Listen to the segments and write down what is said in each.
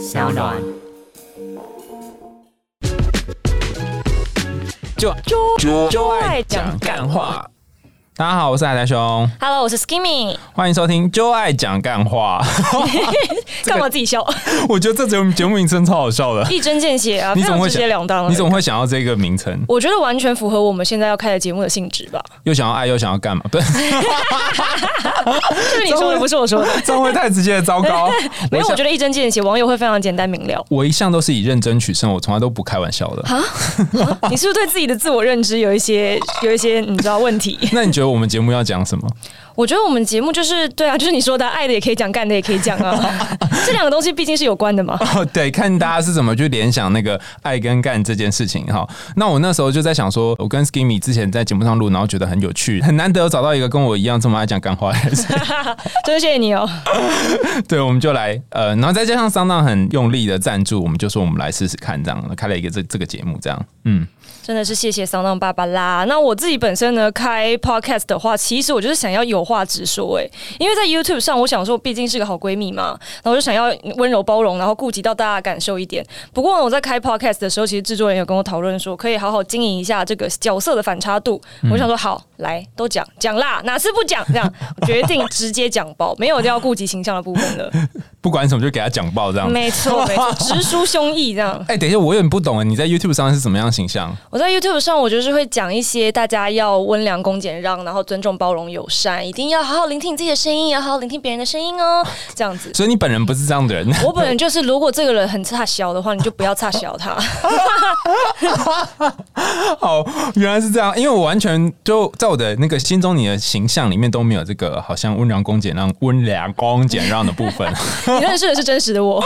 小暖。就就就爱讲干话。大家好，我是海苔熊，Hello，我是 Skimmy，欢迎收听《就爱讲干话》。干嘛自己笑？我觉得这节目节目名称超好笑的，一针见血啊，你怎么会想截了当。你怎么？会想要这个名称？我觉得完全符合我们现在要开的节目的性质吧。又想要爱，又想要干嘛？不是，就 是你说的，不是我说的。这样会太直接的糟糕。没有，我觉得得一针见血，网友会非常简单明了。我一向都是以认真取胜，我从来都不开玩笑的。啊你是不是对自己的自我认知有一些有一些你知道问题？那你觉得我们节目要讲什么？我觉得我们节目就是对啊，就是你说的，爱的也可以讲，干的也可以讲啊。这两个东西毕竟是有关的嘛。哦，对，看大家是怎么去联想那个爱跟干这件事情哈。那我那时候就在想说，我跟 Skimmy 之前在节目上录，然后觉得很有趣，很难得找到一个跟我一样这么爱讲干话的人。真的谢谢你哦。对，我们就来呃，然后再加上桑当很用力的赞助，我们就说我们来试试看，这样开了一个这这个节目，这样，嗯，真的是谢谢桑当爸爸啦。那我自己本身呢，开 podcast 的话，其实我就是想要有话直说、欸，因为在 YouTube 上，我想说毕竟是个好闺蜜嘛，然后我就想要温柔包容，然后顾及到大家的感受一点。不过呢我在开 podcast 的时候，其实制作人有跟我讨论说，可以好好经营一下这个角色的反差度。我想说好，来都讲讲啦，哪次不讲？这样我决定直接讲爆，没有要顾及形象的部分了。不管什么就给他讲爆这样。没错，没错，直抒胸臆这样。哎、等一下，我有点不懂，你在 YouTube 上是怎么样形象？我在 YouTube 上，我就是会讲一些大家要温良恭俭让，然后尊重、包容、友善，一定要好好聆听你自己的声音，也要好好聆听别人的声音哦。这样子，所以你本人不是这样的人。我本人就是，如果这个人很差小的话，你就不要差小他。好，原来是这样，因为我完全就在我的那个心中，你的形象里面都没有这个好像温良恭俭让、温良恭俭让的部分。你认识的是真实的我，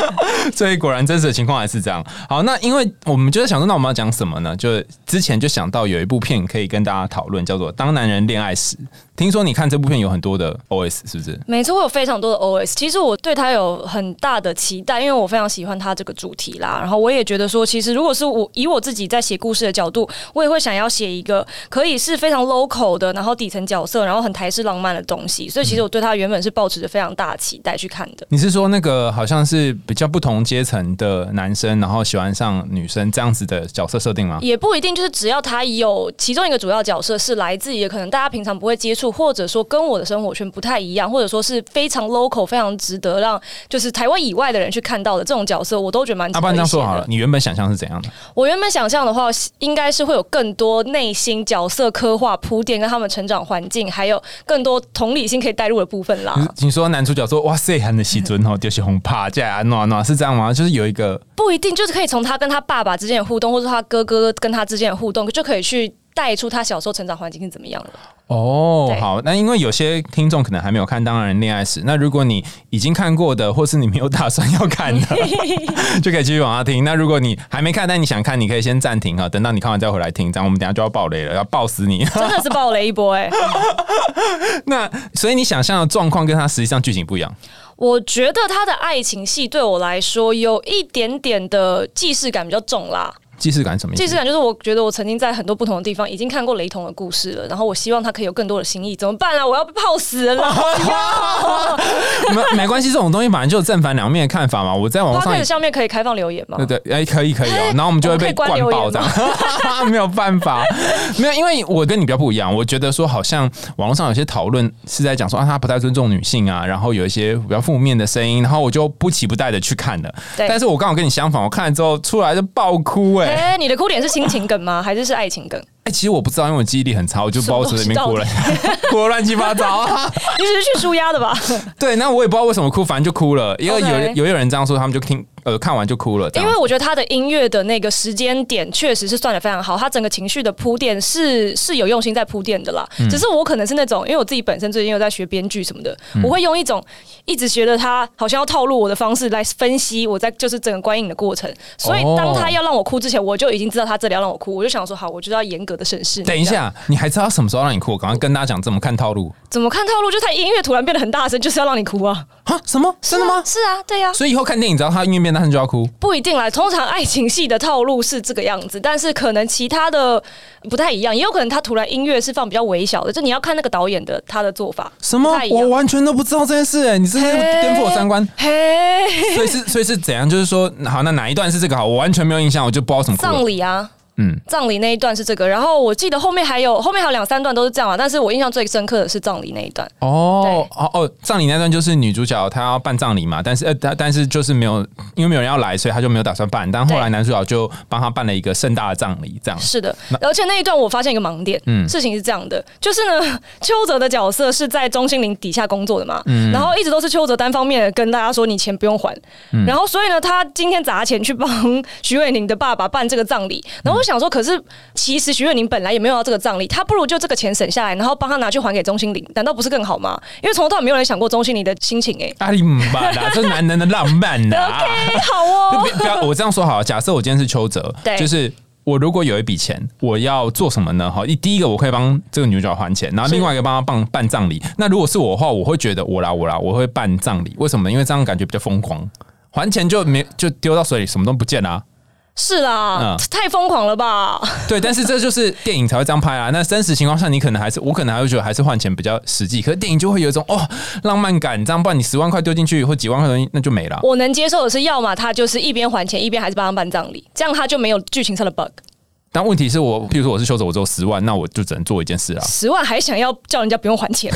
所以果然真实的情况还是这样。好，那因为我们就在想说，那我们要讲什么呢？就之前就想到有一部片可以跟大家讨论，叫做《当男人恋爱时》。听说你看这部片有很多的 OS，是不是？没错，我有非常多的 OS。其实我对它有很大的期待，因为我非常喜欢它这个主题啦。然后我也觉得说，其实如果是我以我自己在写故事的角度，我也会想要写一个可以是非常 local 的，然后底层角色，然后很台式浪漫的东西。所以其实我对它原本是抱持着非常大的期待去看的。你是说那个好像是比较不同阶层的男生，然后喜欢上女生这样子的角色设定吗？也不一定，就是只要他有其中一个主要角色是来自于可能大家平常不会接触，或者说跟我的生活圈不太一样，或者说是非常 local、非常值得让就是台湾以外的人去看到的这种角色，我都觉得蛮值要、不然这样说好了你原本想象是怎样的？我原本想象的话，应该是会有更多内心角色刻画铺垫，跟他们成长环境，还有更多同理心可以带入的部分啦。你说男主角说：“哇塞，很的喜尊哦，就是红怕这样暖暖是这样吗？就是有一个不一定就是可以从他跟他爸爸之间的互动，或者他哥哥跟他之间的互动，就可以去带出他小时候成长环境是怎么样的。对，哦好，那因为有些听众可能还没有看《当男人恋爱史》，那如果你已经看过的，或是你没有打算要看的，就可以继续往下听。那如果你还没看，但你想看，你可以先暂停哈，等到你看完再回来听。这样我们等下就要爆雷了，要爆死你。真的是爆雷一波哎、那所以你想象的状况跟他实际上剧情不一样。我觉得他的爱情戏对我来说有一点点的既视感比较重啦。既视感什么意思？既视感就是我觉得我曾经在很多不同的地方已经看过雷同的故事了，然后我希望他可以有更多的新意，怎么办啊？我要被泡死了啦！没没关系，这种东西反正就有正反两面的看法嘛。我 在网上也花开的下面可以开放留言吗？对对，哎、可以可以哦、然后我们就会被灌爆这样，没有办法，没有，因为我跟你比较不一样，我觉得说好像网络上有些讨论是在讲说啊，他不太尊重女性啊，然后有一些比较负面的声音，然后我就不期不待的去看了。对但是我刚好跟你相反，我看了之后出来就爆哭哎、哎、你的哭点是亲情梗吗？还是是爱情梗？哎、其实我不知道，因为我记忆力很差，我就不知道我从这边哭了，哭得乱七八糟啊。你只是去舒压的吧？对，那我也不知道为什么哭，反正就哭了，因为有有有人这样说，他们就听呃看完就哭了，因为我觉得他的音乐的那个时间点确实是算的非常好，他整个情绪的铺垫是是有用心在铺垫的啦。只是我可能是那种，因为我自己本身最近又在学编剧什么的，我会用一种一直觉得他好像要套路我的方式来分析我在就是整个观影的过程。所以当他要让我哭之前，我就已经知道他这里要让我哭，我就想说好，我就要严格的审视。等一，下，你还知道什么时候让你哭？赶快跟大家讲怎么看套路怎么看套路？就他音乐突然变得很大声，就是要让你哭啊！啊？什么？真的吗？是啊，对呀、所以以后看电影，只要他音乐变大声就要哭？不一定啦，通常爱情戏的套路是这个样子，但是可能其他的不太一样，也有可能他突然音乐是放比较微小的，就你要看那个导演的他的做法。什么？我完全都不知道这件事哎，你是颠覆我三观。嘿，所以是所以是怎样？就是说，好，那哪一段是这个好？我完全没有印象，我就不知道什么葬礼啊。嗯，葬礼那一段是这个，然后我记得后面还有后面还有两三段都是这样啊，但是我印象最深刻的是葬礼那一段。哦哦哦，葬礼那段就是女主角她要办葬礼嘛，但是呃，但但是就是没有，因为没有人要来，所以她就没有打算办。但后来男主角就帮她办了一个盛大的葬礼，这样。是的，而且那一段我发现一个盲点，嗯，事情是这样的，就是呢，邱泽的角色是在钟心凌底下工作的嘛，嗯，然后一直都是邱泽单方面的跟大家说你钱不用还，嗯然后所以呢，他今天砸钱去帮徐伟宁的爸爸办这个葬礼，然后我想说，可是。其实徐若宁本来也没有要这个葬礼，他不如就这个钱省下来，然后帮他拿去还给钟欣凌，难道不是更好吗？因为从头到尾没有人想过钟欣凌的心情哎。阿里姆巴啦，这男人的浪漫呐。OK，好哦。不要，我这样说好了。假设我今天是邱泽，对，就是我如果有一笔钱，我要做什么呢？哈，一第一个我可以帮这个女主角还钱，然后另外一个帮她办办葬礼。那如果是我的话，我会觉得我啦我啦，我会办葬礼。为什么？因为这样感觉比较疯狂，还钱就没就丢到水里，什么都不见了。是啦，太疯狂了吧？对，但是这就是电影才会这样拍啊。那真实情况下，你可能还是我可能还会觉得还是换钱比较实际。可是电影就会有一种哦浪漫感，这样不然你十万块丢进去或几万块东西那就没了。我能接受的是，要么他就是一边还钱一边还是帮他办葬礼，这样他就没有剧情上的 bug。但问题是我，譬如说我是修者，我只有十万，那我就只能做一件事啊。十万还想要叫人家不用还钱？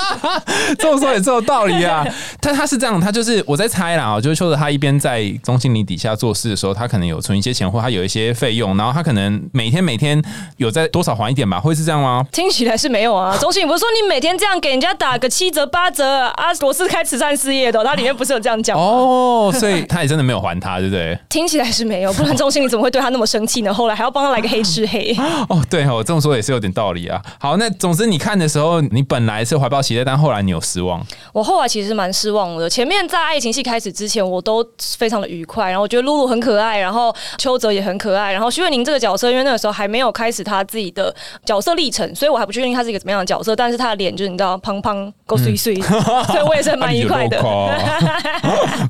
这么说也是有道理啊。但他是这样，他就是我在猜啦，就是修者他一边在中心里底下做事的时候，他可能有存一些钱，或他有一些费用，然后他可能每天每天有在多少还一点吧？会是这样吗？听起来是没有啊。中心不是说你每天这样给人家打个七折八折啊？我是开慈善事业的，他里面不是有这样讲哦？所以他也真的没有还他，对不对？听起来是没有，不然中心你怎么会对他那么生气呢？后来还要帮他来个黑吃黑。哦，对哦，这么说也是有点道理啊。好，那总之你看的时候，你本来是怀抱期待，但后来你有失望。我后来其实蛮失望的。前面在爱情戏开始之前，我都非常的愉快，然后我觉得露露很可爱，然后邱泽也很可爱，然后徐慧宁这个角色，因为那个时候还没有开始他自己的角色历程，所以我还不确定他是一个怎么样的角色。但是他的脸就是你知道，胖胖够碎碎，所以我也是蛮愉快的。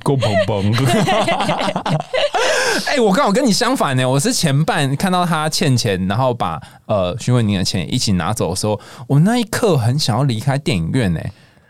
够胖胖。哎，我刚好跟你相反呢，我是前半看到他欠钱。然后把呃徐伟宁的钱一起拿走的时候，我那一刻很想要离开电影院呢。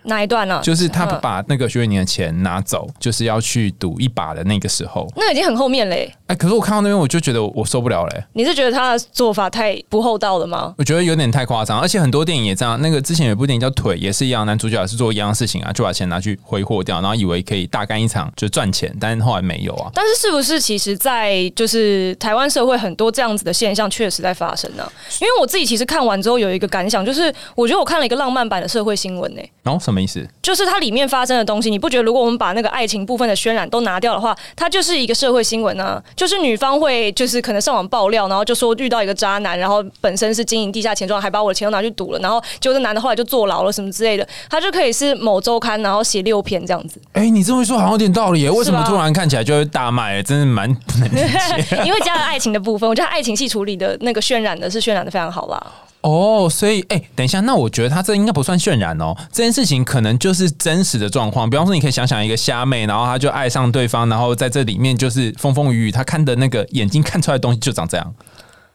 哪一段呢？就是他把那个徐伟宁的钱拿走，就是要去赌一把的那个时候。那已经很后面嘞。哎，可是我看到那边，我就觉得我受不了嘞。你是觉得他的做法太不厚道了吗？我觉得有点太夸张，而且很多电影也这样。那个之前有部电影叫《腿》，也是一样，男主角也是做一样的事情啊，就把钱拿去挥霍掉，然后以为可以大干一场就赚钱，但是后来没有啊。但是是不是其实，在就是台湾社会很多这样子的现象确实在发生呢？因为我自己其实看完之后有一个感想，就是我觉得我看了一个浪漫版的社会新闻呢。然后什么意思？就是。它里面发生的东西，你不觉得如果我们把那个爱情部分的渲染都拿掉的话，它就是一个社会新闻呢？就是女方会就是可能上网爆料，然后就说遇到一个渣男，然后本身是经营地下钱庄，还把我的钱都拿去赌了，然后结果这男的后来就坐牢了什么之类的，他就可以是某周刊，然后写六篇这样子。哎，你这么一说好像有点道理，为什么突然看起来就会大卖？真的蛮不能理解。因为加了爱情的部分，我觉得爱情戏处理的那个渲染的是渲染的非常好啦。哦，所以哎，等一下，那我觉得他这应该不算渲染哦，这件事情可能就是真实的状况。比方说，你可以想想一个虾妹，然后她就爱上对方，然后在这里面就是风风雨雨，她看的那个眼睛看出来的东西就长这样。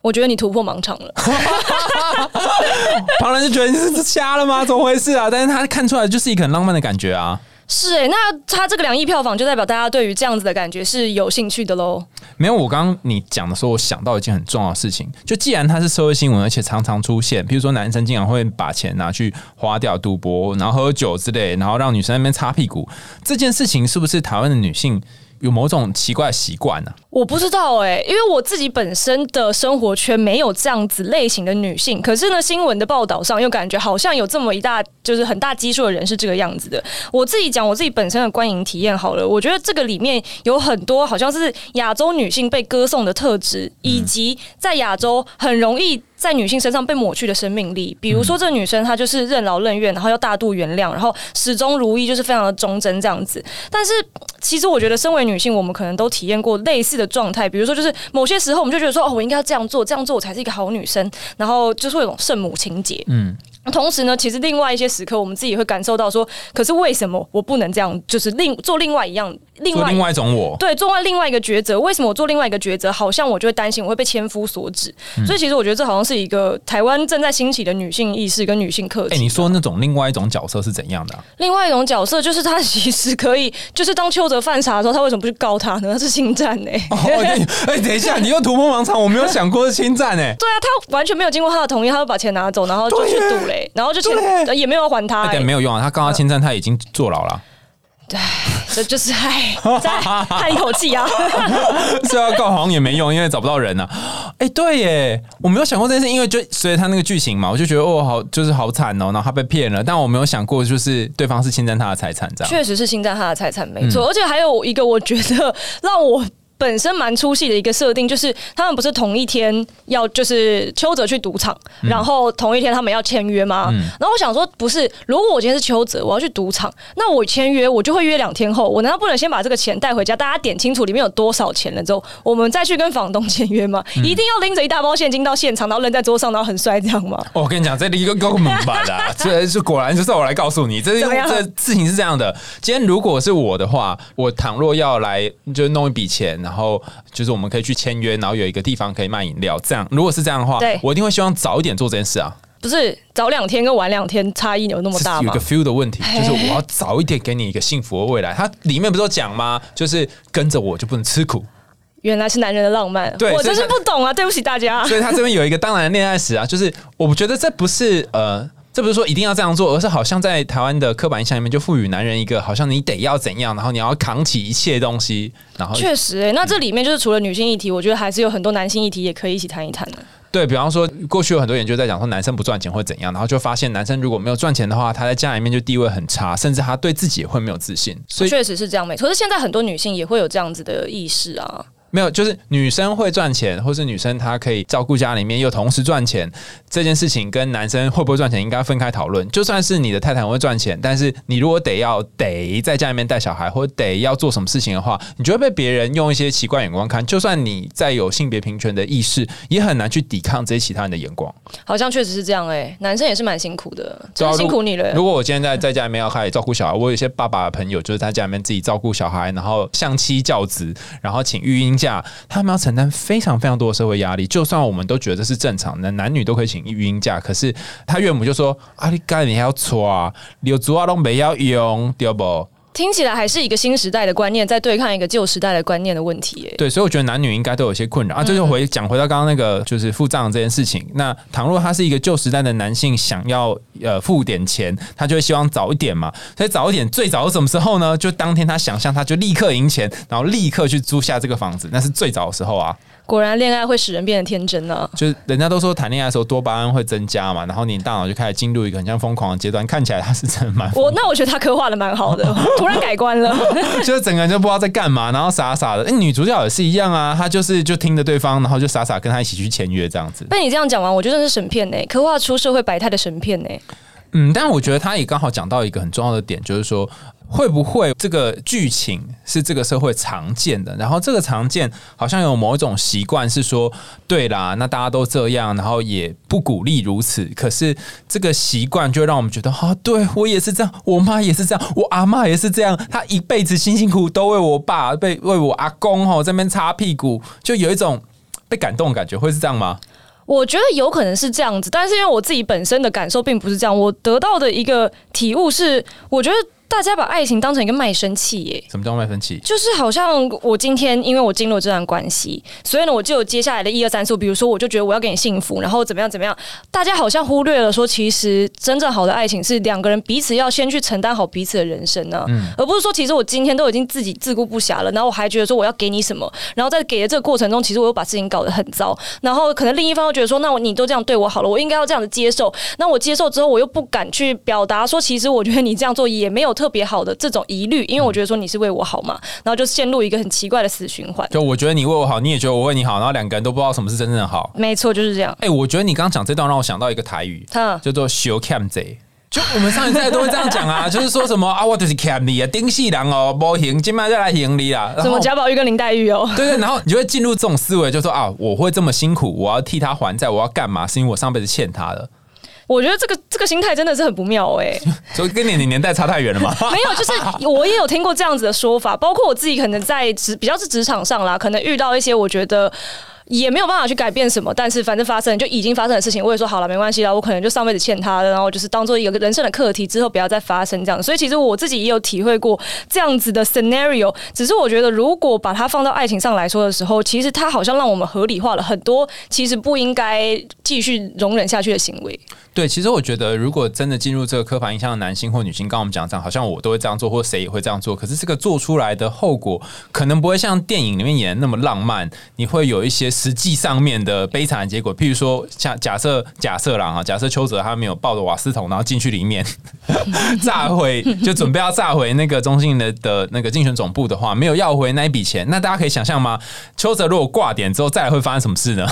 我觉得你突破盲场了，旁人就觉得你是瞎了吗？怎么回事啊？但是他看出来就是一个很浪漫的感觉啊。是哎，那他这个两亿票房就代表大家对于这样子的感觉是有兴趣的喽？没有，我刚刚你讲的时候，我想到一件很重要的事情，就既然它是社会新闻，而且常常出现，比如说男生经常会把钱拿去花掉、赌博，然后喝酒之类，然后让女生那边擦屁股，这件事情是不是台湾的女性？有某种奇怪的习惯呢？我不知道哎，因为我自己本身的生活圈没有这样子类型的女性，可是呢，新闻的报道上又感觉好像有这么一大，就是很大基数的人是这个样子的。我自己讲我自己本身的观影体验好了，我觉得这个里面有很多好像是亚洲女性被歌颂的特质，以及在亚洲很容易。在女性身上被抹去的生命力，比如说这女生她就是任劳任怨，然后要大度原谅，然后始终如一，就是非常的忠贞这样子。但是其实我觉得，身为女性，我们可能都体验过类似的状态，比如说就是某些时候，我们就觉得说，哦，我应该要这样做，这样做我才是一个好女生，然后就是有种圣母情节。嗯，同时呢，其实另外一些时刻，我们自己会感受到说，可是为什么我不能这样？就是另做另外一样，另外另外一种我，对，做另外一个抉择。为什么我做另外一个抉择？好像我就会担心我会被千夫所指。所以其实我觉得这好像是一个台湾正在兴起的女性意识跟女性课题。哎，你说那种另外一种角色是怎样的？另外一种角色就是他其实可以，就是当邱泽犯傻的时候，他为什么不去告他呢？他是侵占呢？哎，等一下，你又突破盲肠，我没有想过是侵占哎。对啊，他完全没有经过他的同意，他就把钱拿走，然后就去赌嘞，然后就钱。也没有还他，点没有用啊！他刚刚侵占，他已经坐牢了。对，这就是唉，再叹一口气啊！是要告好像也没用，因为找不到人呢。哎，对耶，我没有想过这件事，因为就随着他那个剧情嘛，我就觉得哦，好，就是好惨哦，然后他被骗了。但我没有想过，就是对方是侵占他的财产，这样确实是侵占他的财产，没错。而且还有一个，我觉得让我。本身蛮出戏的一个设定，就是他们不是同一天要就是邱泽去赌场，然后同一天他们要签约吗？然后我想说，不是，如果我今天是邱泽，我要去赌场，那我签约我就会约两天后，我难道不能先把这个钱带回家，大家点清楚里面有多少钱了之后，我们再去跟房东签约吗？一定要拎着一大包现金到现场，然后扔在桌上，然后很帅这样吗？我跟你讲，这一个根本明白的，这是果然就是我来告诉你，这这事情是这样的。今天如果是我的话，我倘若要来就弄一笔钱，然后就是。我们可以去签约，然后有一个地方可以卖饮料。这样，如果是这样的话，我一定会希望早一点做这件事啊。不是早两天跟晚两天差异有那么大吗？有个 feel 的问题，就是我要早一点给你一个幸福的未来。它里面不是讲吗？就是跟着我就不能吃苦。原来是男人的浪漫，对我真是不懂啊！对不起大家。所以他这边有一个当然的恋爱史啊，就是我觉得这不是呃。这不是说一定要这样做，而是好像在台湾的刻板印象里面，就赋予男人一个好像你得要怎样，然后你要扛起一切东西，然后确实，哎，那这里面就是除了女性议题，我觉得还是有很多男性议题也可以一起谈一谈的。对比方说，过去有很多研究在讲说，男生不赚钱会怎样，然后就发现男生如果没有赚钱的话，他在家里面就地位很差，甚至他对自己也会没有自信。所以确实是这样，没错。可是现在很多女性也会有这样子的意识啊。没有，就是女生会赚钱，或是女生她可以照顾家里面又同时赚钱这件事情，跟男生会不会赚钱应该分开讨论。就算是你的太太会赚钱，但是你如果得要得在家里面带小孩，或者得要做什么事情的话，你就会被别人用一些奇怪眼光看。就算你再有性别平权的意识，也很难去抵抗这些其他人的眼光。好像确实是这样哎，男生也是蛮辛苦的，真辛苦你了。如果我今天在在家里面要开始照顾小孩，我有些爸爸的朋友就是在家里面自己照顾小孩，然后相妻教子，然后请育婴假，他们要。承担非常非常多的社会压力，就算我们都觉得是正常的，男女都可以请育婴假，可是他岳母就说：“啊，你干你还要搓啊，有足啊都没要用，对不？”听起来还是一个新时代的观念，在对抗一个旧时代的观念的问题。对，所以我觉得男女应该都有些困扰啊。这就回讲回到刚刚那个，就是付账这件事情。那倘若他是一个旧时代的男性，想要呃付点钱，他就会希望早一点嘛。所以早一点，最早什么时候呢？就当天他想象，他就立刻赢钱，然后立刻去租下这个房子，那是最早的时候啊。果然，恋爱会使人变得天真呢。就是人家都说谈恋爱的时候多巴胺会增加嘛，然后你大脑就开始进入一个很像疯狂的阶段。看起来他是真的蛮……我那我觉得他刻画的蛮好的，突然改观了，就是整个人就不知道在干嘛，然后傻傻的。哎，女主角也是一样啊，她就是就听着对方，然后就傻傻跟他一起去签约这样子。被你这样讲完，我觉得是神片呢，刻画出社会百态的神片呢。嗯，但我觉得他也刚好讲到一个很重要的点，就是说。会不会这个剧情是这个社会常见的？然后这个常见好像有某一种习惯是说，对啦，那大家都这样，然后也不鼓励如此。可是这个习惯就让我们觉得，啊，对我也是这样，我妈也是这样，我阿妈也是这样，她一辈子辛辛苦苦都为我爸、被为我阿公吼这边擦屁股，就有一种被感动的感觉，会是这样吗？我觉得有可能是这样子，但是因为我自己本身的感受并不是这样，我得到的一个体悟是，我觉得。大家把爱情当成一个卖身契耶？什么叫卖身契？就是好像我今天因为我进入这段关系，所以呢，我就有接下来的一二三四。比如说，我就觉得我要给你幸福，然后怎么样怎么样。大家好像忽略了说，其实真正好的爱情是两个人彼此要先去承担好彼此的人生呢，而不是说，其实我今天都已经自己自顾不暇了，然后我还觉得说我要给你什么，然后在给的这个过程中，其实我又把事情搞得很糟。然后可能另一方又觉得说，那我你都这样对我好了，我应该要这样子接受。那我接受之后，我又不敢去表达说，其实我觉得你这样做也没有特别好的这种。疑虑，因为我觉得说你是为我好嘛，然后就陷入一个很奇怪的死循环。就我觉得你为我好，你也觉得我为你好，然后两个人都不知道什么是真正的好。没错，就是这样。哎，我觉得你刚刚讲这段让我想到一个台语，叫做 “show cam 贼”。就我们上一代都会这样讲啊，就是说什么啊，我就是 cam 你啊，丁细郎哦，不行，今晚再来赢你啦。什么贾宝玉跟林黛玉哦？对对，然后你就会进入这种思维，就说啊，我会这么辛苦，我要替他还债，我要干嘛？是因为我上辈子欠他的。我觉得这个这个心态真的是很不妙哎，所以跟你的年代差太远了嘛？没有，就是我也有听过这样子的说法，包括我自己可能在职比较是职场上啦，可能遇到一些我觉得。也没有办法去改变什么，但是反正发生就已经发生的事情，我也说好了，没关系啦，我可能就上辈子欠他的，然后就是当做一个人生的课题，之后不要再发生这样。所以其实我自己也有体会过这样子的 scenario，只是我觉得如果把它放到爱情上来说的时候，其实它好像让我们合理化了很多其实不应该继续容忍下去的行为。对，其实我觉得，如果真的进入这个刻板印象的男性或女性，刚我们讲这样，好像我都会这样做，或谁也会这样做。可是这个做出来的后果，可能不会像电影里面演的那么浪漫。你会有一些实际上面的悲惨的结果，譬如说，像假设假设啦啊，假设邱泽他没有抱着瓦斯桶，然后进去里面 炸毁，就准备要炸毁那个中信的的那个竞选总部的话，没有要回那一笔钱，那大家可以想象吗？邱泽如果挂点之后，再来会发生什么事呢？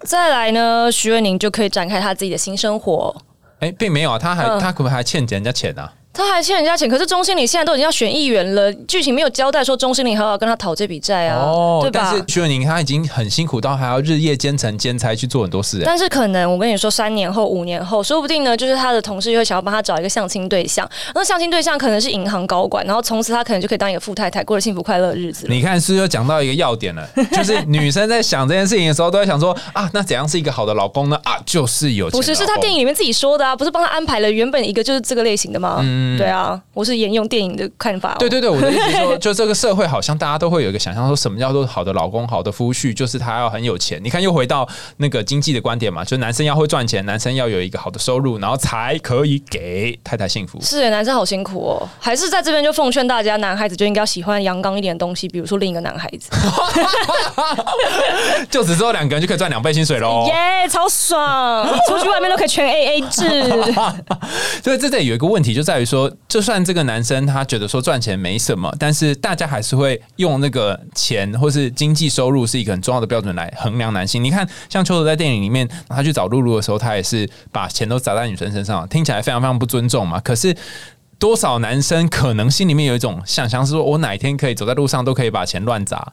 再来呢，徐瑞宁就可以展开他自己的新生活。哎，并没有啊，他还他可能还欠人家钱呢。他还欠人家钱，可是钟心凌现在都已经要选议员了，剧情没有交代说钟心凌还要跟他讨这笔债啊，对吧？但是徐若宁他已经很辛苦到还要日夜兼程兼差去做很多事。但是可能我跟你说，三年后、五年后，说不定呢，就是他的同事又会想要帮他找一个相亲对象，那相亲对象可能是银行高管，然后从此他可能就可以当一个富太太，过着幸福快乐的日子。你看，是又讲到一个要点了，就是女生在想这件事情的时候，都在想说啊，那怎样是一个好的老公呢？啊，就是有不是是他电影里面自己说的啊，不是帮他安排了原本一个就是这个类型的吗？嗯，对啊，我。是沿用电影的看法。对对对，我的意思说，就这个社会好像大家都会有一个想象，说什么叫做好的老公、好的夫婿，就是他要很有钱。你看，又回到那个经济的观点嘛，就男生要会赚钱，男生要有一个好的收入，然后才可以给太太幸福。是，男生好辛苦哦。还是在这边就奉劝大家，男孩子就应该要喜欢阳刚一点的东西，比如说另一个男孩子。就只之后两个人就可以赚两倍薪水喽。耶，超爽！出去外面都可以全 A A 制。所以这里有一个问题，就在于说，说就算这个男生他觉得说赚钱没什么，但是大家还是会用那个钱或是经济收入是一个很重要的标准来衡量男性。你看，像秋泽在电影里面，他去找露露的时候，他也是把钱都砸在女生身上，听起来非常非常不尊重嘛。可是多少男生可能心里面有一种想象，是说我哪一天可以走在路上都可以把钱乱砸。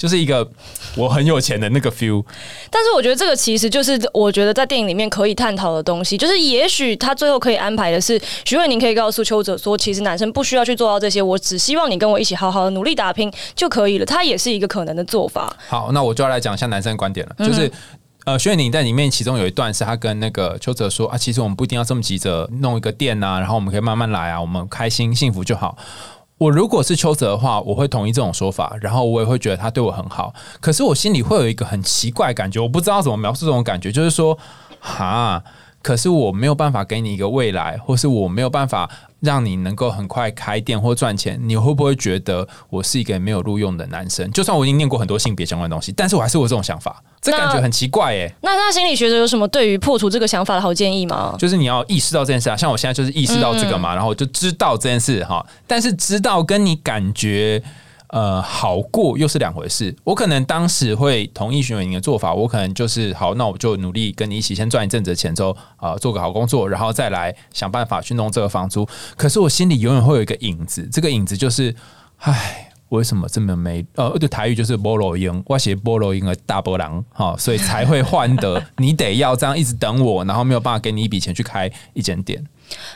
就是一个我很有钱的那个 feel，但是我觉得这个其实就是我觉得在电影里面可以探讨的东西，就是也许他最后可以安排的是徐慧宁可以告诉邱泽说，其实男生不需要去做到这些，我只希望你跟我一起好好的努力打拼就可以了，他也是一个可能的做法。好，那我就要来讲一下男生的观点了，就是呃，徐慧宁在里面其中有一段是他跟那个邱泽说啊，其实我们不一定要这么急着弄一个店啊，然后我们可以慢慢来啊，我们开心幸福就好。我如果是邱泽的话，我会同意这种说法，然后我也会觉得他对我很好。可是我心里会有一个很奇怪感觉，我不知道怎么描述这种感觉，就是说，哈，可是我没有办法给你一个未来，或是我没有办法。让你能够很快开店或赚钱，你会不会觉得我是一个没有录用的男生？就算我已经念过很多性别相关的东西，但是我还是有这种想法，这感觉很奇怪哎。那那心理学者有什么对于破除这个想法的好建议吗？就是你要意识到这件事啊，像我现在就是意识到这个嘛，然后就知道这件事哈，但是知道跟你感觉。呃，好过又是两回事。我可能当时会同意徐伟宁的做法，我可能就是好，那我就努力跟你一起先赚一阵子的钱，之后啊，做个好工作，然后再来想办法去弄这个房租。可是我心里永远会有一个影子，这个影子就是，唉，为什么这么没？呃，对台语就是菠萝音，我写菠萝音的大波浪，哈，所以才会换得你得要这样一直等我，然后没有办法给你一笔钱去开一间店。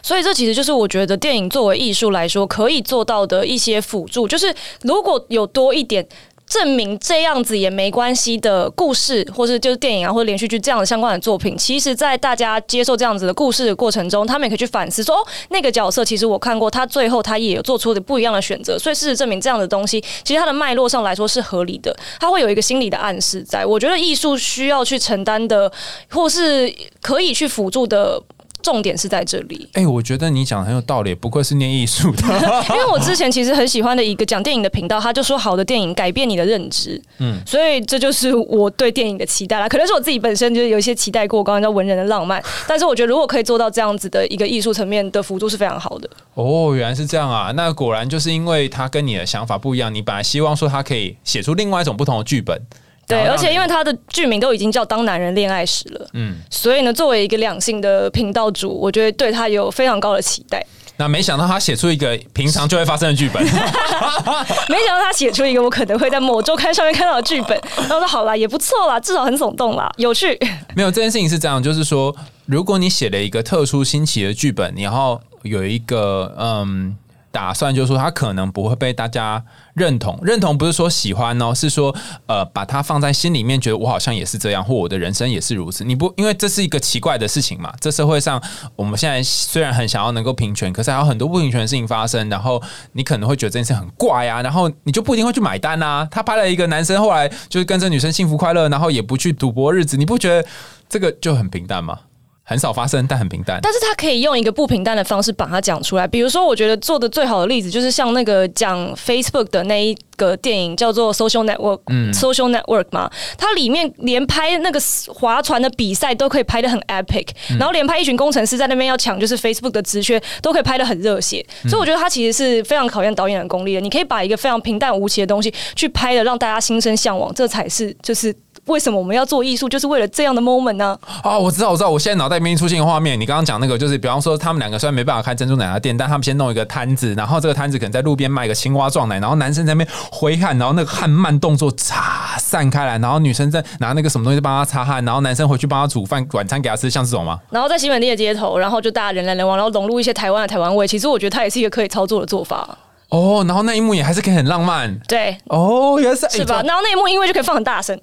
所以这其实就是我觉得电影作为艺术来说可以做到的一些辅助，就是如果有多一点证明这样子也没关系的故事，或是就是电影啊或者连续剧这样的相关的作品，其实，在大家接受这样子的故事的过程中，他们也可以去反思说，哦，那个角色其实我看过，他最后他也有做出的不一样的选择，所以事实证明这样的东西，其实它的脉络上来说是合理的，它会有一个心理的暗示在。我觉得艺术需要去承担的，或是可以去辅助的。重点是在这里。哎，我觉得你讲的很有道理，不愧是念艺术的。因为我之前其实很喜欢的一个讲电影的频道，他就说好的电影改变你的认知。嗯，所以这就是我对电影的期待啦。可能是我自己本身就是有一些期待过高，叫文人的浪漫。但是我觉得如果可以做到这样子的一个艺术层面的辅助是非常好的。哦，原来是这样啊！那果然就是因为他跟你的想法不一样，你本来希望说他可以写出另外一种不同的剧本。对，而且因为他的剧名都已经叫《当男人恋爱时》了，嗯，所以呢，作为一个两性的频道主，我觉得对他有非常高的期待。那没想到他写出一个平常就会发生的剧本，没想到他写出一个我可能会在某周刊上面看到的剧本。然后说好啦，也不错啦，至少很耸动啦，有趣。没有这件事情是这样，就是说。如果你写了一个特殊新奇的剧本，然后有一个嗯。打算就是说，他可能不会被大家认同。认同不是说喜欢哦，是说呃，把它放在心里面，觉得我好像也是这样，或我的人生也是如此。你不因为这是一个奇怪的事情嘛？这社会上，我们现在虽然很想要能够平权，可是还有很多不平权的事情发生。然后你可能会觉得这件事很怪啊，然后你就不一定会去买单啊。他拍了一个男生，后来就是跟着女生幸福快乐，然后也不去赌博日子，你不觉得这个就很平淡吗？很少发生，但很平淡。但是他可以用一个不平淡的方式把它讲出来。比如说，我觉得做的最好的例子就是像那个讲 Facebook 的那一个电影，叫做 Social Network，嗯，Social Network 嘛。它里面连拍那个划船的比赛都可以拍的很 epic，然后连拍一群工程师在那边要抢就是 Facebook 的职缺都可以拍的很热血。所以我觉得它其实是非常考验导演的功力的。你可以把一个非常平淡无奇的东西去拍的让大家心生向往，这才是就是。为什么我们要做艺术？就是为了这样的 moment 呢？啊，我知道，我知道，我现在脑袋里面出现画面。你刚刚讲那个，就是比方说，他们两个虽然没办法开珍珠奶茶店，但他们先弄一个摊子，然后这个摊子可能在路边卖个青蛙撞奶，然后男生在那边挥汗，然后那个汗慢动作擦散开来，然后女生在拿那个什么东西帮他擦汗，然后男生回去帮他煮饭晚餐给他吃，像这种吗？然后在新本地的街头，然后就大家人来人往，然后融入一些台湾的台湾味。其实我觉得它也是一个可以操作的做法。哦，然后那一幕也还是可以很浪漫。对，哦，原来是是吧？然后那一幕因为就可以放很大声。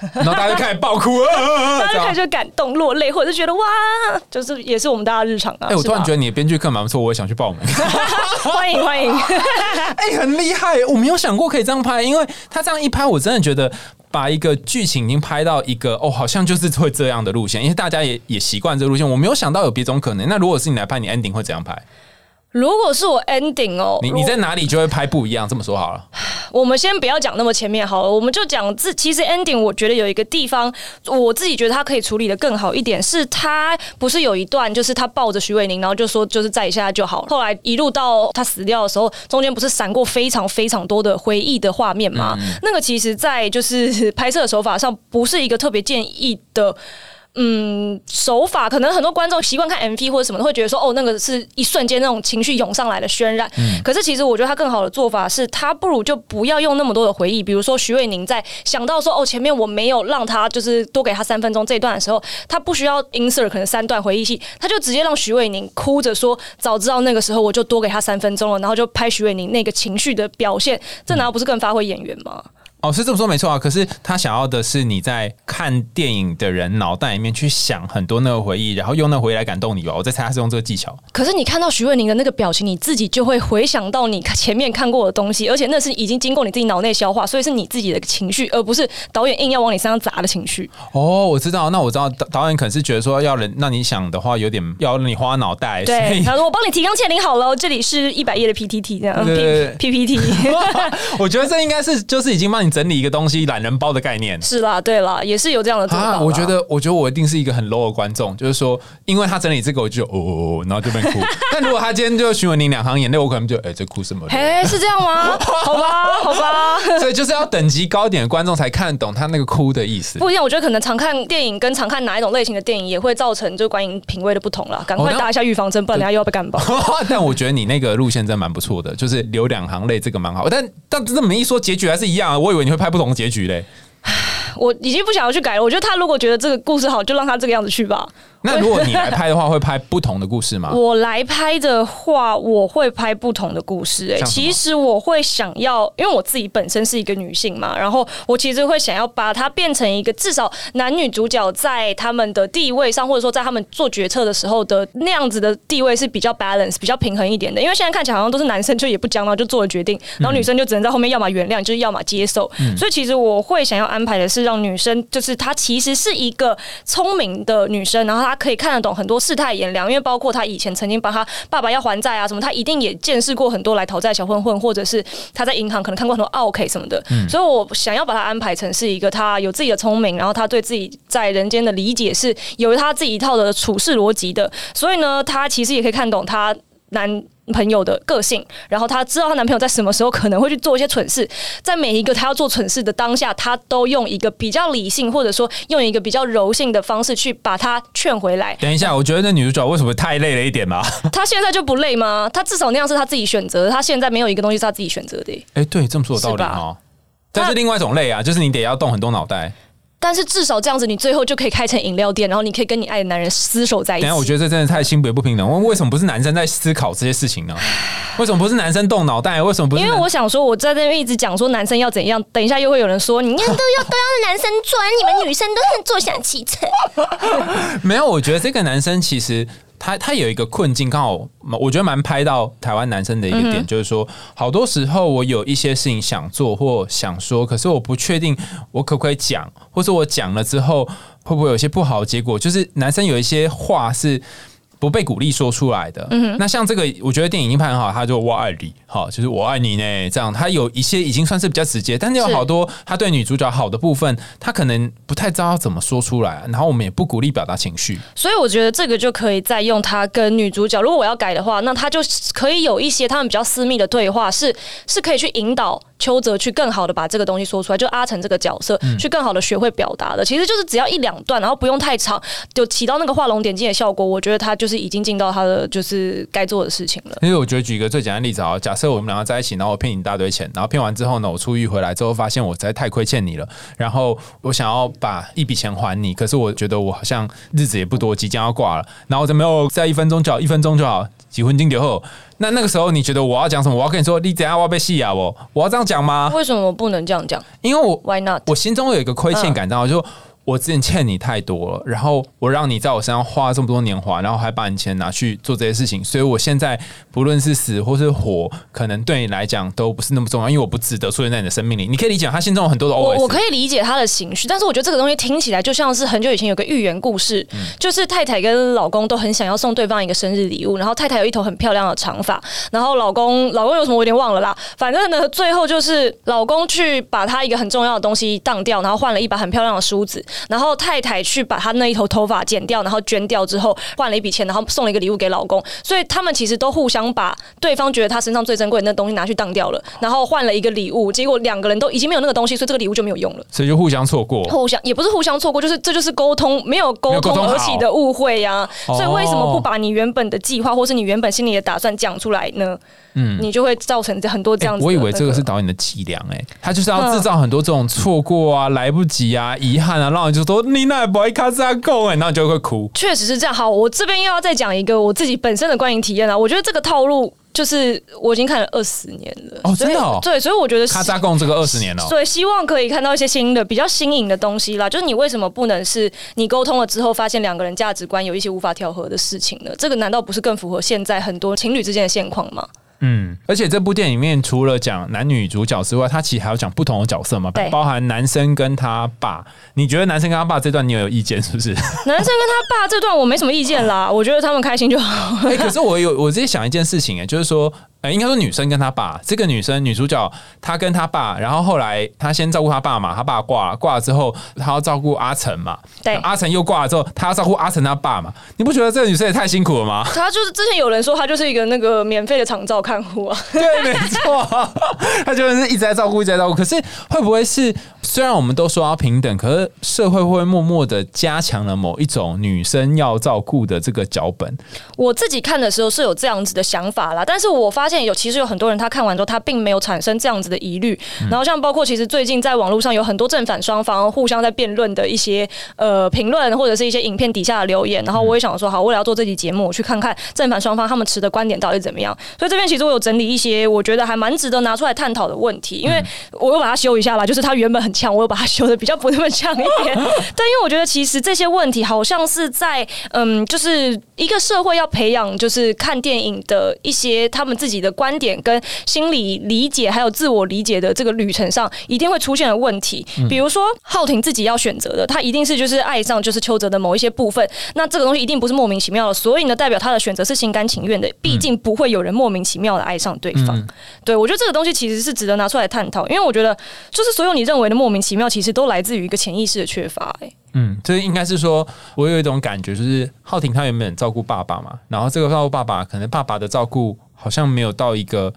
然后大家就开始爆哭，大家就开始感动落泪，或者是觉得哇，就是也是我们大家日常啊。哎，我突然觉得你的编剧课蛮不错，我也想去报名。欢 迎欢迎，哎，很厉害，我没有想过可以这样拍，因为他这样一拍，我真的觉得把一个剧情已经拍到一个哦，好像就是会这样的路线，因为大家也也习惯这个路线，我没有想到有别种可能。那如果是你来拍，你 ending 会怎样拍？如果是我 ending 哦，你你在哪里就会拍不一样。这么说好了，我们先不要讲那么前面好了，我们就讲自其实 ending，我觉得有一个地方，我自己觉得他可以处理的更好一点，是他不是有一段就是他抱着徐伟宁，然后就说就是在一下就好了。后来一路到他死掉的时候，中间不是闪过非常非常多的回忆的画面吗？那个其实，在就是 拍摄手法上不是一个特别建议的。嗯，手法可能很多观众习惯看 MV 或者什么，会觉得说哦，那个是一瞬间那种情绪涌上来的渲染。嗯，可是其实我觉得他更好的做法是，他不如就不要用那么多的回忆。比如说徐伟宁在想到说哦，前面我没有让他就是多给他三分钟这一段的时候，他不需要 insert 可能三段回忆戏，他就直接让徐伟宁哭着说，早知道那个时候我就多给他三分钟了，然后就拍徐伟宁那个情绪的表现，这难道不是更发挥演员吗？哦，是这么说没错啊。可是他想要的是你在看电影的人脑袋里面去想很多那个回忆，然后用那回忆来感动你吧。我在猜他是用这个技巧。可是你看到徐慧宁的那个表情，你自己就会回想到你前面看过的东西，而且那是已经经过你自己脑内消化，所以是你自己的情绪，而不是导演硬要往你身上砸的情绪。哦，我知道。那我知道导导演可能是觉得说要人让你想的话，有点要你花脑袋。对，他说我帮你提纲挈领好了，这里是一百页的 PPT 这样。P PPT。我觉得这应该是就是已经帮你整理一个东西。懒人包的概念是啦，对啦，也是有这样的做法。我觉得，我觉得我一定是一个很 low 的观众，就是说，因为他整理这个，我就哦哦哦，然后就边哭。但如果他今天就询问你两行眼泪，我可能就哎，这哭什么？哎，是这样吗？好吧，好吧。所以就是要等级高点的观众才看得懂他那个哭的意思。不一样，我觉得可能常看电影跟常看哪一种类型的电影，也会造成就观影品味的不同了。赶快打一下预防针，不然等下又要被干爆。但我觉得你那个路线真蛮不错的，就是流两行泪，这个蛮好。但但这么一说，结局还是一样啊。我以为你会拍不同的结局嘞。我已经不想要去改了。我觉得他如果觉得这个故事好，就让他这个样子去吧。那如果你来拍的话，会拍不同的故事吗？我来拍的话，我会拍不同的故事。哎，其实我会想要，因为我自己本身是一个女性嘛，然后我其实会想要把它变成一个至少男女主角在他们的地位上，或者说在他们做决策的时候的那样子的地位是比较 balance、比较平衡一点的。因为现在看起来好像都是男生就也不讲了，就做了决定，然后女生就只能在后面要么原谅，就是要么接受。所以其实我会想要安排的是让女生，就是她其实是一个聪明的女生，然后她可以看得懂很。多世态炎凉，因为包括她以前曾经帮她爸爸要还债啊什么，她一定也见识过很多来讨债小混混，或者是她在银行可能看过很多 OK 什么的，所以我想要把她安排成是一个她有自己的聪明，然后她对自己在人间的理解是有她自己一套的处事逻辑的，所以呢，她其实也可以看懂她男。朋友的个性，然后她知道她男朋友在什么时候可能会去做一些蠢事，在每一个她要做蠢事的当下，她都用一个比较理性，或者说用一个比较柔性的方式去把她劝回来。等一下，我觉得那女主角为什么太累了一点嘛？她现在就不累吗？她至少那样是她自己选择，她现在没有一个东西是她自己选择的。哎，对，这么说有道理哈。这是另外一种累啊，就是你得要动很多脑袋。但是至少这样子，你最后就可以开成饮料店，然后你可以跟你爱的男人厮守在一起。等下，我觉得这真的太性别不平等。为为什么不是男生在思考这些事情呢？为什么不是男生动脑袋？为什么不是？因为我想说，我在这边一直讲说男生要怎样，等一下又会有人说，你看都要都要男生做，你们女生都是坐享其成。没有，我觉得这个男生其实。他他有一个困境，刚好我觉得蛮拍到台湾男生的一个点，就是说，好多时候我有一些事情想做或想说，可是我不确定我可不可以讲，或者我讲了之后会不会有一些不好的结果。就是男生有一些话是。不被鼓励说出来的，嗯那像这个，我觉得电影已经拍很好，他就我爱你，好，就是我爱你呢，这样，他有一些已经算是比较直接，但是有好多他对女主角好的部分，他可能不太知道怎么说出来，然后我们也不鼓励表达情绪，所以我觉得这个就可以再用他跟女主角，如果我要改的话，那他就可以有一些他们比较私密的对话，是是可以去引导。邱泽去更好的把这个东西说出来，就阿成这个角色去更好的学会表达的，其实就是只要一两段，然后不用太长，就起到那个画龙点睛的效果。我觉得他就是已经尽到他的就是该做的事情了。因为我觉得举一个最简单的例子啊，假设我们两个在一起，然后我骗你一大堆钱，然后骗完之后呢，我出狱回来之后发现我实在太亏欠你了，然后我想要把一笔钱还你，可是我觉得我好像日子也不多，即将要挂了，然后就没有在一分钟就好，一分钟就好，几分钟就后。那那个时候，你觉得我要讲什么？我要跟你说，你等下我要被戏啊！我我要这样讲吗？为什么不能这样讲？因为我 Why not？我心中有一个亏欠感，然后就。我之前欠你太多了，然后我让你在我身上花这么多年华，然后还把你钱拿去做这些事情，所以我现在不论是死或是活，可能对你来讲都不是那么重要，因为我不值得出现在你的生命里。你可以理解他心中有很多的我，我可以理解他的情绪，但是我觉得这个东西听起来就像是很久以前有个寓言故事，就是太太跟老公都很想要送对方一个生日礼物，然后太太有一头很漂亮的长发，然后老公老公有什么我有点忘了啦，反正呢最后就是老公去把他一个很重要的东西当掉，然后换了一把很漂亮的梳子，然后太太。去把她那一头头发剪掉，然后捐掉之后换了一笔钱，然后送了一个礼物给老公。所以他们其实都互相把对方觉得他身上最珍贵的那东西拿去当掉了，然后换了一个礼物。结果两个人都已经没有那个东西，所以这个礼物就没有用了。所以就互相错过，互相也不是互相错过，就是这就是沟通没有沟通而起的误会呀。所以为什么不把你原本的计划或是你原本心里的打算讲出来呢？嗯，你就会造成很多这样子。我以为这个是导演的伎俩，哎，他就是要制造很多这种错过啊、来不及啊、遗憾啊，让人就说你那不会卡扎够哎，然后就会哭。确实是这样。好，我这边又要再讲一个我自己本身的观影体验了。我觉得这个套路就是我已经看了二十年了。哦，真的？对，所以我觉得卡扎贡这个二十年了。所以希望可以看到一些新的、比较新颖的东西啦。就是你为什么不能是你沟通了之后，发现两个人价值观有一些无法调和的事情呢？这个难道不是更符合现在很多情侣之间的现况吗？嗯，而且这部电影里面除了讲男女主角之外，他其实还要讲不同的角色嘛，包含男生跟他爸。你觉得男生跟他爸这段你有意见是不是？男生跟他爸这段我没什么意见啦，我觉得他们开心就好。哎，可是我有我自己想一件事情哎，就是说。呃，应该说女生跟她爸，这个女生女主角，她跟她爸，然后后来她先照顾她爸嘛，她爸挂了，挂了之后，她要照顾阿成嘛，对，阿成又挂了之后，她要照顾阿成他爸嘛，你不觉得这个女生也太辛苦了吗？她就是之前有人说她就是一个那个免费的长照看护啊，对，没错，她就是一直在照顾，一直在照顾，可是会不会是虽然我们都说要平等，可是社会会默默的加强了某一种女生要照顾的这个脚本？我自己看的时候是有这样子的想法啦，但是我发现有其实有很多人他看完之后他并没有产生这样子的疑虑，然后像包括其实最近在网络上有很多正反双方互相在辩论的一些呃评论或者是一些影片底下的留言，然后我也想说好，为了要做这期节目，我去看看正反双方他们持的观点到底怎么样。所以这边其实我有整理一些我觉得还蛮值得拿出来探讨的问题，因为我又把它修一下啦，就是它原本很呛，我又把它修的比较不那么呛一点。但因为我觉得其实这些问题好像是在嗯，就是一个社会要培养就是看电影的一些他们自己的观。点跟心理理解还有自我理解的这个旅程上，一定会出现的问题。比如说，浩廷自己要选择的，他一定是就是爱上就是邱泽的某一些部分。那这个东西一定不是莫名其妙的，所以呢，代表他的选择是心甘情愿的。毕竟不会有人莫名其妙的爱上对方。对我觉得这个东西其实是值得拿出来探讨，因为我觉得就是所有你认为的莫名其妙，其实都来自于一个潜意识的缺乏。哎，嗯，这应该是说，我有一种感觉，就是浩婷他原本照顾爸爸嘛，然后这个照顾爸爸，可能爸爸的照顾。好像没有到一个，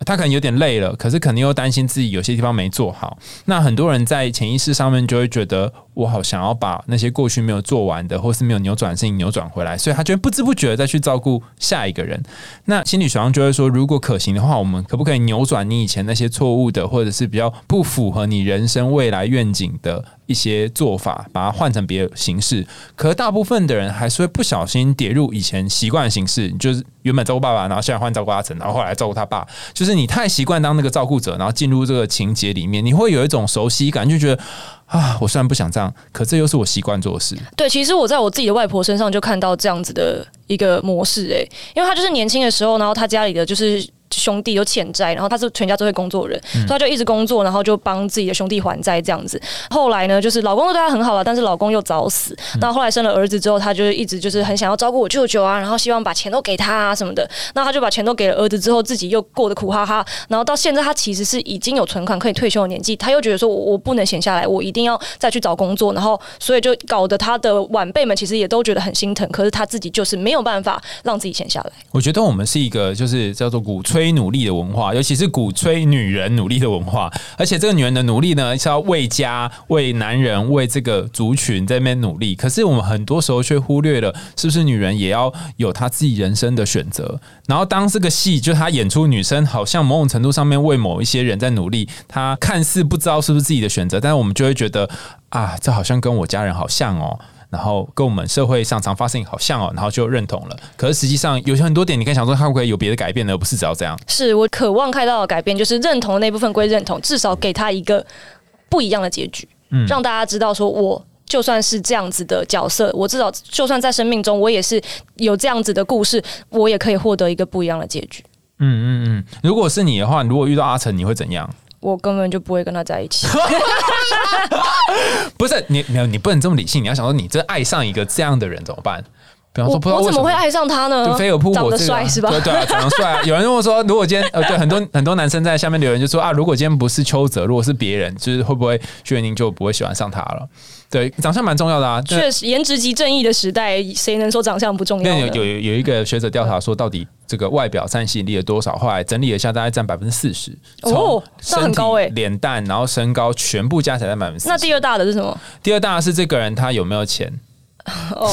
他可能有点累了，可是肯定又担心自己有些地方没做好。那很多人在潜意识上面就会觉得，我好想要把那些过去没有做完的，或是没有扭转的事情扭转回来，所以他就会不知不觉的再去照顾下一个人。那心理学上就会说，如果可行的话，我们可不可以扭转你以前那些错误的，或者是比较不符合你人生未来愿景的一些做法，把它换成别的形式？可是大部分的人还是会不小心跌入以前习惯的形式，就是原本照顾爸爸，然后现在换照顾阿成，然后后来照顾他爸，就是你太习惯当那个照顾者，然后进入这个情节里面，你会有一种熟悉感，就觉得。啊，我虽然不想这样，可这又是我习惯做的事。对，其实我在我自己的外婆身上就看到这样子的一个模式，诶，因为她就是年轻的时候，然后她家里的就是。兄弟有欠债，然后他是全家都会工作人，所以他就一直工作，然后就帮自己的兄弟还债这样子。后来呢，就是老公都对他很好了，但是老公又早死。那后来生了儿子之后，他就是一直就是很想要照顾我舅舅啊，然后希望把钱都给他啊什么的。那他就把钱都给了儿子之后，自己又过得苦哈哈。然后到现在，他其实是已经有存款可以退休的年纪，他又觉得说我我不能闲下来，我一定要再去找工作。然后所以就搞得他的晚辈们其实也都觉得很心疼，可是他自己就是没有办法让自己闲下来。我觉得我们是一个就是叫做鼓吹努力的文化。尤其是鼓吹女人努力的文化，而且这个女人的努力呢是要为家、为男人、为这个族群在那边努力。可是我们很多时候却忽略了，是不是女人也要有她自己人生的选择？然后当这个戏就她演出女生好像某种程度上面为某一些人在努力，她看似不知道是不是自己的选择，但是我们就会觉得啊，这好像跟我家人好像哦。然后跟我们社会上常发生好像哦，然后就认同了。可是实际上有些很多点，你可以想说，他会不会有别的改变呢？而不是只要这样。是我渴望看到的改变，就是认同的那部分归认同，至少给他一个不一样的结局，嗯，让大家知道说，我就算是这样子的角色，我至少就算在生命中，我也是有这样子的故事，我也可以获得一个不一样的结局。嗯嗯嗯。如果是你的话，如果遇到阿成，你会怎样？我根本就不会跟他在一起。不是你，没有你不能这么理性。你要想说，你真爱上一个这样的人怎么办？比方说，不知道我怎么会爱上他呢？就飞蛾扑火，长得帅是吧？对对啊，长得帅啊。有人问我说，如果今天呃，对很多很多男生在下面留言就说啊，如果今天不是邱泽，如果是别人，就是会不会薛宁就不会喜欢上他了？对，长相蛮重要的啊。确实，颜值即正义的时代，谁能说长相不重要？有有有一个学者调查说，到底这个外表占吸引力有多少？后来整理了一下，大概占百分之四十。哦，那很高哎。脸蛋，然后身高，全部加起来在百分之。那第二大的是什么？第二大的是这个人他有没有钱？哦，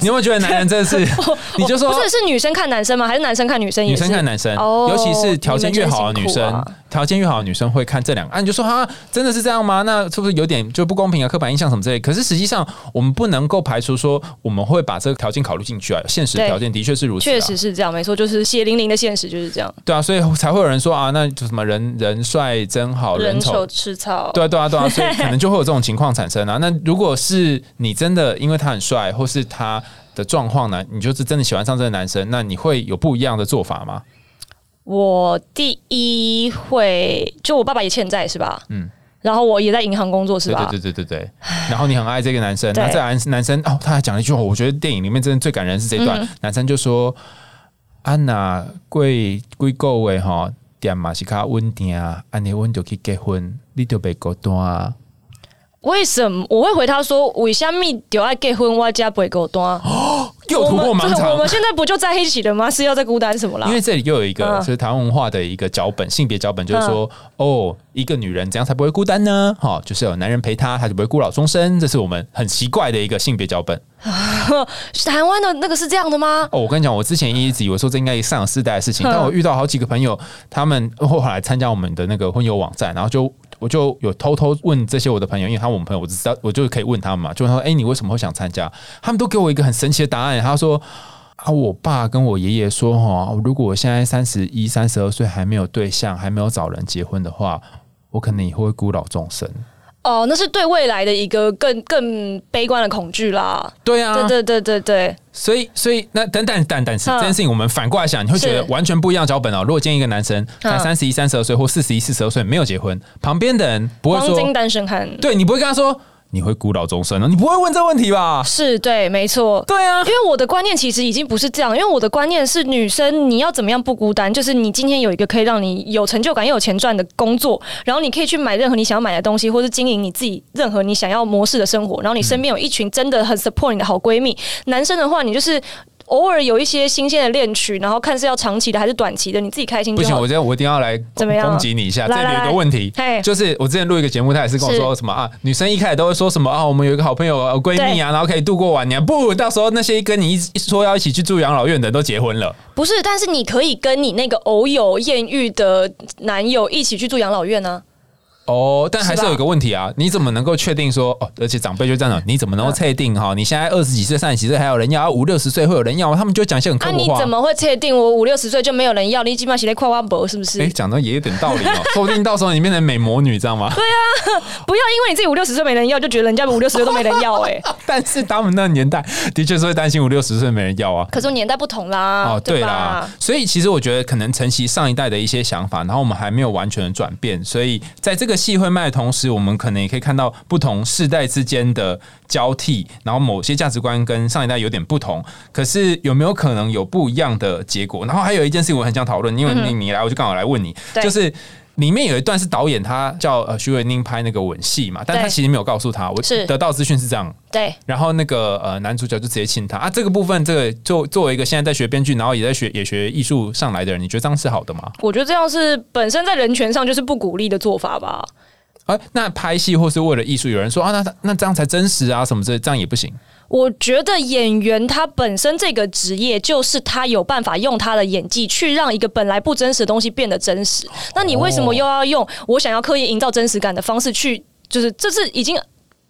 你有没有觉得男人真的是？你就说不是是女生看男生吗？还是男生看女生？女生看男生，尤其是条件越好的女生，条件越好的女生会看这两个。啊，你就说哈，真的是这样吗？那是不是有点就不公平啊？刻板印象什么之类？可是实际上，我们不能够排除说我们会把这个条件考虑进去啊。现实条件的确是如此，确实是这样，没错，就是血淋淋的现实就是这样。对啊，所以才会有人说啊，那就什么人人帅真好，人丑吃草。对啊，对啊，对啊，所以可能就会有这种情况产生啊。那如果是你真的因为他很帅，或是他他的状况呢？你就是真的喜欢上这个男生，那你会有不一样的做法吗？我第一会，就我爸爸也欠债是吧？嗯，然后我也在银行工作是吧？对对对对对。然后你很爱这个男生，那这男男生哦，他还讲了一句话，我觉得电影里面真的最感人是这段，男生就说：“安娜贵贵够位哈，点嘛是卡温定啊，安尼温就去结婚，你就别孤单。”为什么我会回他说为虾米就爱结婚，我家不会孤单？又突破盲肠。我们现在不就在一起了吗？是要在孤单什么啦？因为这里又有一个就是台湾文化的一个脚本，性别脚本，就是说哦，一个女人怎样才不会孤单呢？哈，就是有男人陪她，她就不会孤老终生。这是我们很奇怪的一个性别脚本。台湾的那个是这样的吗？哦，我跟你讲，我之前一直以为说这应该上世代的事情，但我遇到好几个朋友，他们后来参加我们的那个婚友网站，然后就。我就有偷偷问这些我的朋友，因为他我们朋友，我知道我就可以问他们嘛。就说：“哎，你为什么会想参加？”他们都给我一个很神奇的答案。他说：“啊，我爸跟我爷爷说，哈，如果我现在三十一、三十二岁还没有对象，还没有找人结婚的话，我可能以后会孤老终生。”哦，那是对未来的一个更更悲观的恐惧啦。对啊，对对对对对。所以，所以那等等等等，是这件事情，我们反过来想，你会觉得完全不一样脚本哦。如果今天一个男生才三十一、三十二岁，或四十一、四十二岁没有结婚，旁边的人不会说黄金单身汉，对你不会跟他说。你会孤老终生呢？你不会问这问题吧？是对，没错，对啊。因为我的观念其实已经不是这样，因为我的观念是女生你要怎么样不孤单，就是你今天有一个可以让你有成就感又有钱赚的工作，然后你可以去买任何你想要买的东西，或是经营你自己任何你想要模式的生活，然后你身边有一群真的很 support 你的好闺蜜。男生的话，你就是。偶尔有一些新鲜的恋曲，然后看是要长期的还是短期的，你自己开心就不行，我觉得我一定要来怎么样攻击你一下。这来来里有个问题嘿，就是我之前录一个节目，他也是跟我说什么啊，女生一开始都会说什么啊，我们有一个好朋友呃闺蜜啊，然后可以度过晚年。不，到时候那些跟你一说要一起去住养老院的都结婚了。不是，但是你可以跟你那个偶有艳遇的男友一起去住养老院呢、哦，但还是有一个问题啊，你怎么能够确定说哦？而且长辈就这样讲，你怎么能够确定哈？你现在二十几岁、三十几岁还有人要，五六十岁会有人要，他们就讲一些很刻啊，薄话。你怎么会确定我五六十岁就没有人要？你起码写在夸夸博是不是？哎，讲的也有点道理哦，说不定到时候你变成美魔女，知道吗？对啊不要因为你自己五六十岁没人要，就觉得人家五六十岁都没人要哎、但是他们那个年代的确是会担心五六十岁没人要啊。可是年代不同啦，哦，对吧啦，所以其实我觉得可能承袭上一代的一些想法，然后我们还没有完全的转变，所以在这个戏会卖的同时，我们可能也可以看到不同世代之间的交替，然后某些价值观跟上一代有点不同，可是有没有可能有不一样的结果？然后还有一件事情我很想讨论，因为你你来，我就刚好来问你，就是。里面有一段是导演他叫呃徐伟宁拍那个吻戏嘛，但他其实没有告诉他，我是得到资讯是这样，对，然后那个呃男主角就直接亲他啊，这个部分这个作作为一个现在在学编剧，然后也在学也学艺术上来的人，你觉得这样是好的吗？我觉得这样是本身在人权上就是不鼓励的做法吧。哎、那拍戏或是为了艺术，有人说啊，那那这样才真实啊，什么之类，这样也不行。我觉得演员他本身这个职业，就是他有办法用他的演技去让一个本来不真实的东西变得真实。那你为什么又要用我想要刻意营造真实感的方式去？就是这是已经。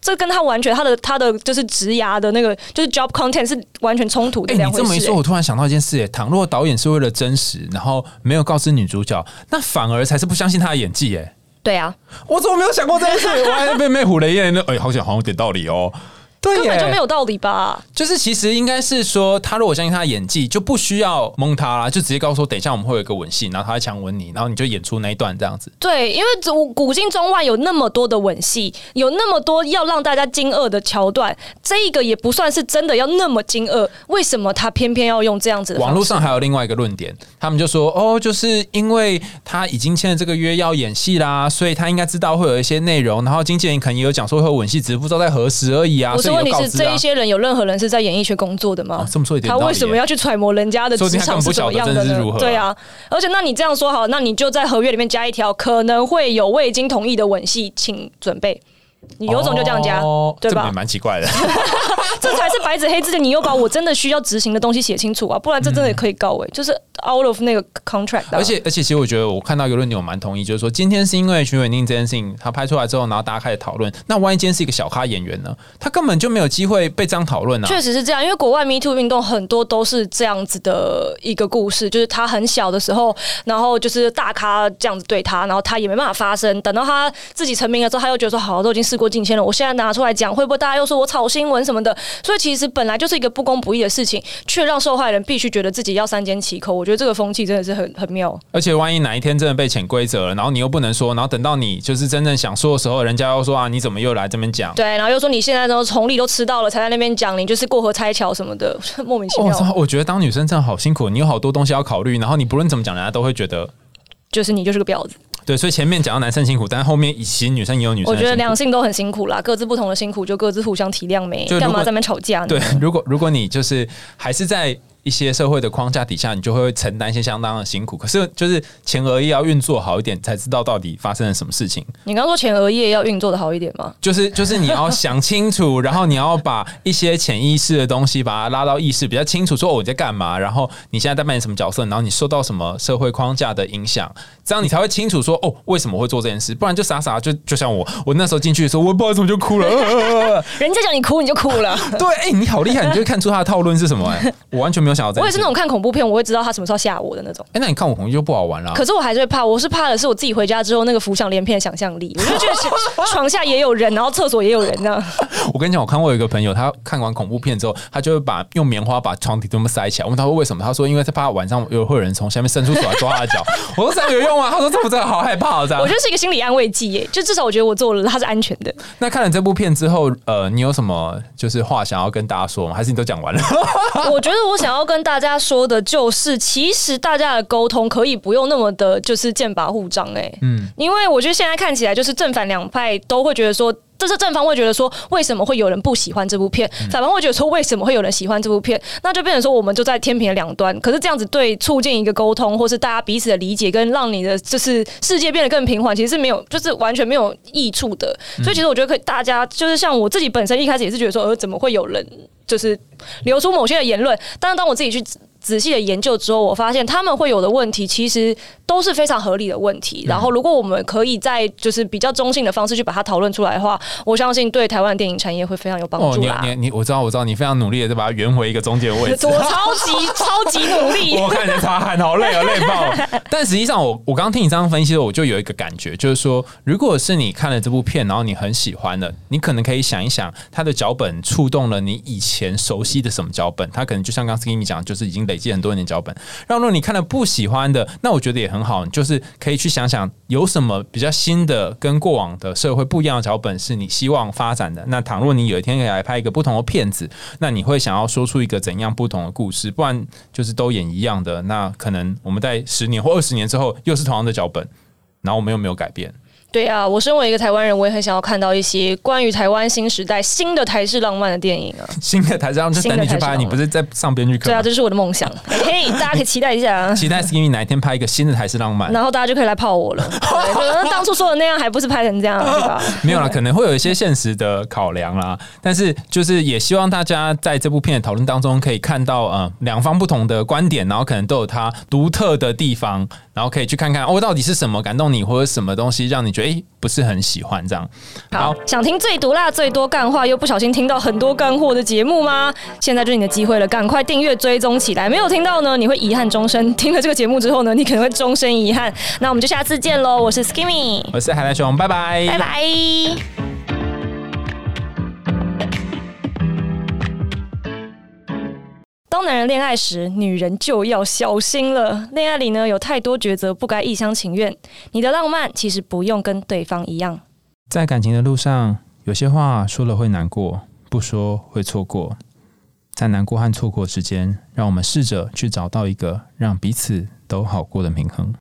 这跟他完全他的他的就是职涯的那个就是 job content 是完全冲突的哎、两回事、你这么一说，我突然想到一件事、哎，倘若导演是为了真实，然后没有告知女主角，那反而才是不相信他的演技、哎，对啊，我怎么没有想过这件事？我还被妹虎雷耶，那哎、好像好像有点道理哦。对根本就没，有道理吧？就是其实应该是说，他如果相信他的演技，就不需要蒙他啦，就直接告诉说，等一下我们会有一个吻戏，然后他会强吻你，然后你就演出那一段这样子。对，因为古古今中外有那么多的吻戏，有那么多要让大家惊愕的桥段，这一个也不算是真的要那么惊愕，为什么他偏偏要用这样子的？网络上还有另外一个论点，他们就说哦，就是因为他已经签了这个约要演戏啦，所以他应该知道会有一些内容，然后经纪人可能也有讲说会有吻戏，只是不知道在何时而已啊，所以问题是。这一些人有任何人是在演艺圈工作的吗？哦，这么说一点道理他为什么要去揣摩人家的职场是怎么样的呢对啊，而且那你这样说好，那你就在合约里面加一条，可能会有未经同意的吻戏，请准备。你有种就这样加，哦对吧也蛮奇怪的。这才是白纸黑字的。你又把我真的需要执行的东西写清楚啊，不然这真的可以告哎、就是 out of 那个 contract 啊、而且而且，其实我觉得我看到一个论点，我蛮同意，就是说今天是因为徐伟宁这件事情他拍出来之后，然后大家开始讨论。那万一今天是一个小咖演员呢？他根本就没有机会被这样讨论啊。确实是这样，因为国外 Me Too 运动很多都是这样子的一个故事，就是他很小的时候，然后就是大咖这样子对他，然后他也没办法发声。等到他自己成名了之后，他又觉得说好，都已经事过境迁了，我现在拿出来讲，会不会大家又说我炒新闻什么的？所以其实本来就是一个不公不义的事情，却让受害人必须觉得自己要三缄其口。我觉得这个风气真的是很很妙。而且万一哪一天真的被潜规则了，然后你又不能说，然后等到你就是真正想说的时候，人家又说啊，你怎么又来这边讲？对，然后又说你现在都红利都吃到了，才在那边讲你就是过河拆桥什么的，莫名其我妙。操！我觉得当女生真的好辛苦，你有好多东西要考虑，然后你不论怎么讲，人家都会觉得就是你就是个婊子。对。所以前面讲到男生辛苦，但是后面其实女生也有女生我觉得两性都很辛苦啦，各自不同的辛苦就各自互相体谅没就，干嘛在那边吵架呢？对，如果如果你就是还是在一些社会的框架底下，你就会承担一些相当的辛苦。可是就是前额叶要运作好一点，才知道到底发生了什么事情。你刚刚说前额叶要运作的好一点吗？就是就是你要想清楚，然后你要把一些潜意识的东西把它拉到意识比较清楚，说哦我在干嘛，然后你现在在扮演什么角色，然后你受到什么社会框架的影响，这样你才会清楚说哦为什么会做这件事，不然就傻傻就就像我，我那时候进去的时候，我不知道怎么就哭了。呃人家讲你哭你就哭了。对，哎、你好厉害，你就会看出他的套路是什么、哎，我完全没有想到。我也是那种看恐怖片，我会知道他什么时候吓我的那种。哎、那你看我恐怖就不好玩了。可是我还是会怕，我是怕的是我自己回家之后那个浮想联翩的想象力，我就觉得床下也有人，然后厕所也有人这样。我跟你讲，我看过有一个朋友，他看完恐怖片之后，他就会把用棉花把床底这么塞起来。我问他说为什么？他说因为他怕晚上有会有人从下面伸出手来抓他的脚。我说这样有用吗？他说这不真的好害怕哦这样我觉。得是一个心理安慰剂耶，就至少我觉得我做了，它是安全的。那看了这部片之后，呃，你有什么就是话想要跟大家说吗？还是你都讲完了？我觉得我想要跟大家说的就是，其实大家的沟通可以不用那么的，就是剑拔弩张哎。嗯，因为我觉得现在看起来就是正反两派都会觉得说。这是正方会觉得说，为什么会有人不喜欢这部片？反方会觉得说，为什么会有人喜欢这部片？那就变成说，我们就在天平的两端。可是这样子对促进一个沟通，或是大家彼此的理解，跟让你的就是世界变得更平缓，其实是没有，就是完全没有益处的。所以其实我觉得可以，大家就是像我自己本身一开始也是觉得说，呃，怎么会有人就是流出某些的言论？但是当我自己去。仔细的研究之后，我发现他们会有的问题，其实都是非常合理的问题。然后，如果我们可以在就是比较中性的方式去把它讨论出来的话，我相信对台湾电影产业会非常有帮助啦。你你我知道我知道你非常努力的在把它圆回一个中间位置，我超级超级努力。我看着擦汗，好累啊，累爆。但实际上，我我刚刚听你这样分析的，我就有一个感觉，就是说，如果是你看了这部片，然后你很喜欢的，你可能可以想一想，它的脚本触动了你以前熟悉的什么脚本？它可能就像刚刚 Skinny 讲，就是已经累积很多年脚本。让如果你看了不喜欢的，那我觉得也很好，就是可以去想想有什么比较新的、跟过往的社会不一样的脚本是你希望发展的。那倘若你有一天可以来拍一个不同的片子，那你会想要说出一个怎样不同的故事？不然就是都演一样的，那可能我们在十年或二十年之后又是同样的脚本，然后我们又没有改变。对啊，我身为一个台湾人，我也很想要看到一些关于台湾新时代新的台式浪漫的电影啊！新的台式浪漫，就等你去拍，你不是在上编剧课？对啊，这是我的梦想。嘿，大家可以期待一下啊！期待 s k i n y 哪一天拍一个新的台式浪漫，然后大家就可以来泡我了。可能当初说的那样，还不是拍成这样，对吧？没有啦，可能会有一些现实的考量啦。但是就是也希望大家在这部片的讨论当中，可以看到呃两方不同的观点，然后可能都有它独特的地方，然后可以去看看哦，到底是什么感动你，或者什么东西让你觉得哎不是很。喜欢这样，好想听最毒辣、最多干话，又不小心听到很多干货的节目吗？现在就是你的机会了，赶快订阅追踪起来。没有听到呢，你会遗憾终身；听了这个节目之后呢，你可能会终身遗憾。那我们就下次见喽！我是 Skimmy，我是海南熊，拜拜，拜拜。当男人恋爱时，女人就要小心了。恋爱里呢，有太多抉择，不该一厢情愿。你的浪漫其实不用跟对方一样。在感情的路上，有些话说了会难过，不说会错过。在难过和错过之间，让我们试着去找到一个让彼此都好过的平衡。